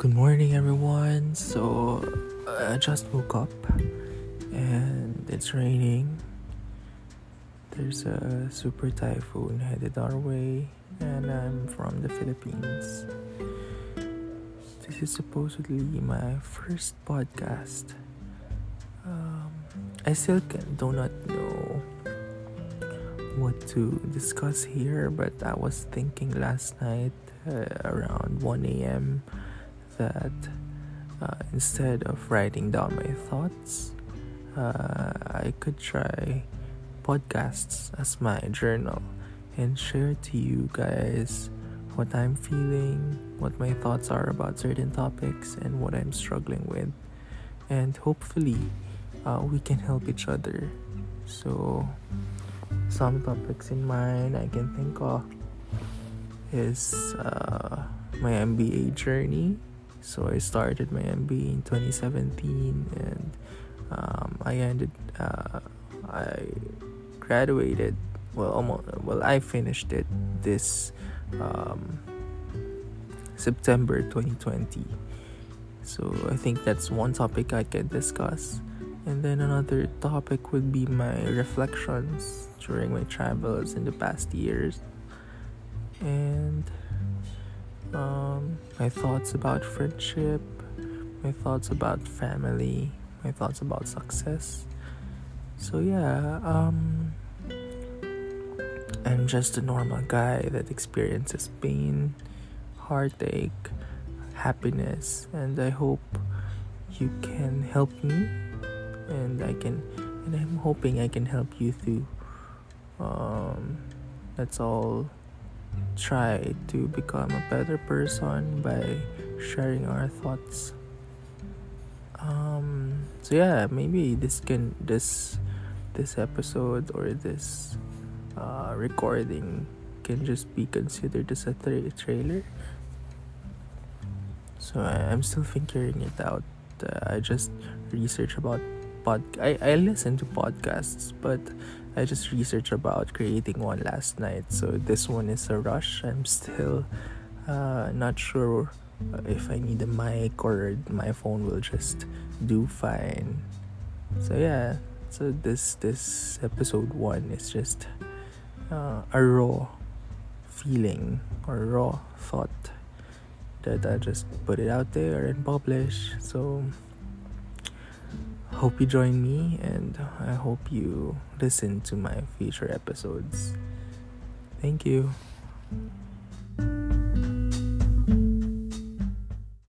Good morning, everyone. So, I just woke up and it's raining. There's a super typhoon headed our way, and I'm from the Philippines. This is supposedly my first podcast. Um, I still can, do not know what to discuss here, but I was thinking last night uh, around 1 a.m. that uh, instead of writing down my thoughts, uh, I could try podcasts as my journal and share to you guys what I'm feeling, what my thoughts are about certain topics, and what I'm struggling with. And hopefully, uh, we can help each other. So, some topics in mind I can think of is uh, my MBA journey. So I started my MBA in 2017 and um, I ended, uh, I graduated, well, almost, well, I finished it this um, September 2020. So I think that's one topic I can discuss. And then another topic would be my reflections during my travels in the past years. And um, my thoughts about friendship, my thoughts about family, my thoughts about success. So, yeah, um, I'm just a normal guy that experiences pain, heartache, happiness, and I hope you can help me and I can and I'm hoping I can help you too. Um, let's all try to become a better person by sharing our thoughts. Um, so yeah, maybe this can this this episode or this uh, recording can just be considered as a tra- trailer. So I, I'm still figuring it out. Uh, I just research about pod I, I listen to podcasts but I just researched about creating one last night. So this one is a rush. I'm still uh, not sure if I need a mic or my phone will just do fine. So yeah so this this episode one is just uh, a raw feeling or raw thought that I just put it out there and publish. So hope you join me and I hope you listen to my future episodes. Thank you.